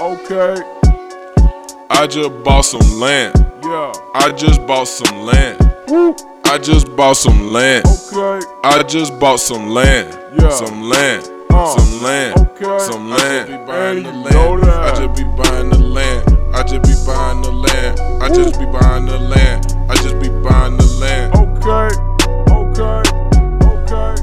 Okay. I just bought some land. Yeah. I just bought some land. Woo. I just bought some land. Okay. I just bought some land. Yeah. Some land. Uh, Some land. okay. Some I land. just be buying buying the land. I just be buying the land. I just be buying the land. I just be buying the land. I just be buying the land. Okay. Okay. Okay.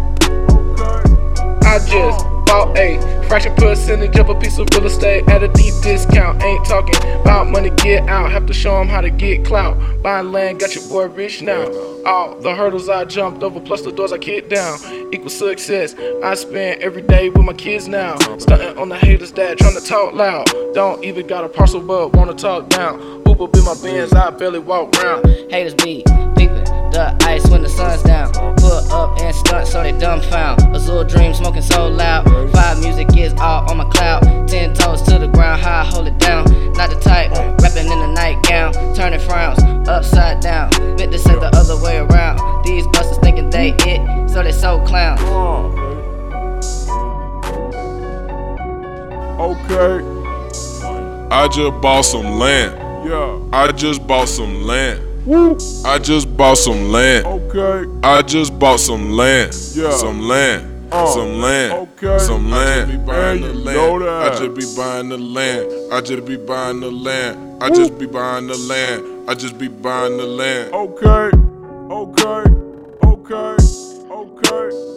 Okay. I just bought a fraction percentage of a piece of real estate at a deep discount. Ain't talking about money, get out. Have to show 'em how to get clout. Buying land, got your boy rich now. All the hurdles I jumped over, plus the doors I kicked down, equal success. I spend every day with my kids now. Stunting on the haters that trying to talk loud. Don't even got a parcel, but wanna talk down. Uber be my Benz, I barely walk round. Haters be peeping the ice dumbfound. Dream smoking so loud. Five music is all on my cloud. Ten toes to the ground, how I hold it down. Not the type, rapping in a nightgown. Turning frowns upside down. Meant to say the other way around. These busters thinking they it, so they so clown. Okay. I just bought some land. Yeah. I just bought some land. Woo. I just bought some land. Okay. I just bought some land. Yeah. Some land. Uh, some land. okay. Some land. I just be buying the land. I just be buying the land. I just be buying the land. I just be buying the land. I just be buying the land. Okay. Okay. Okay. Okay.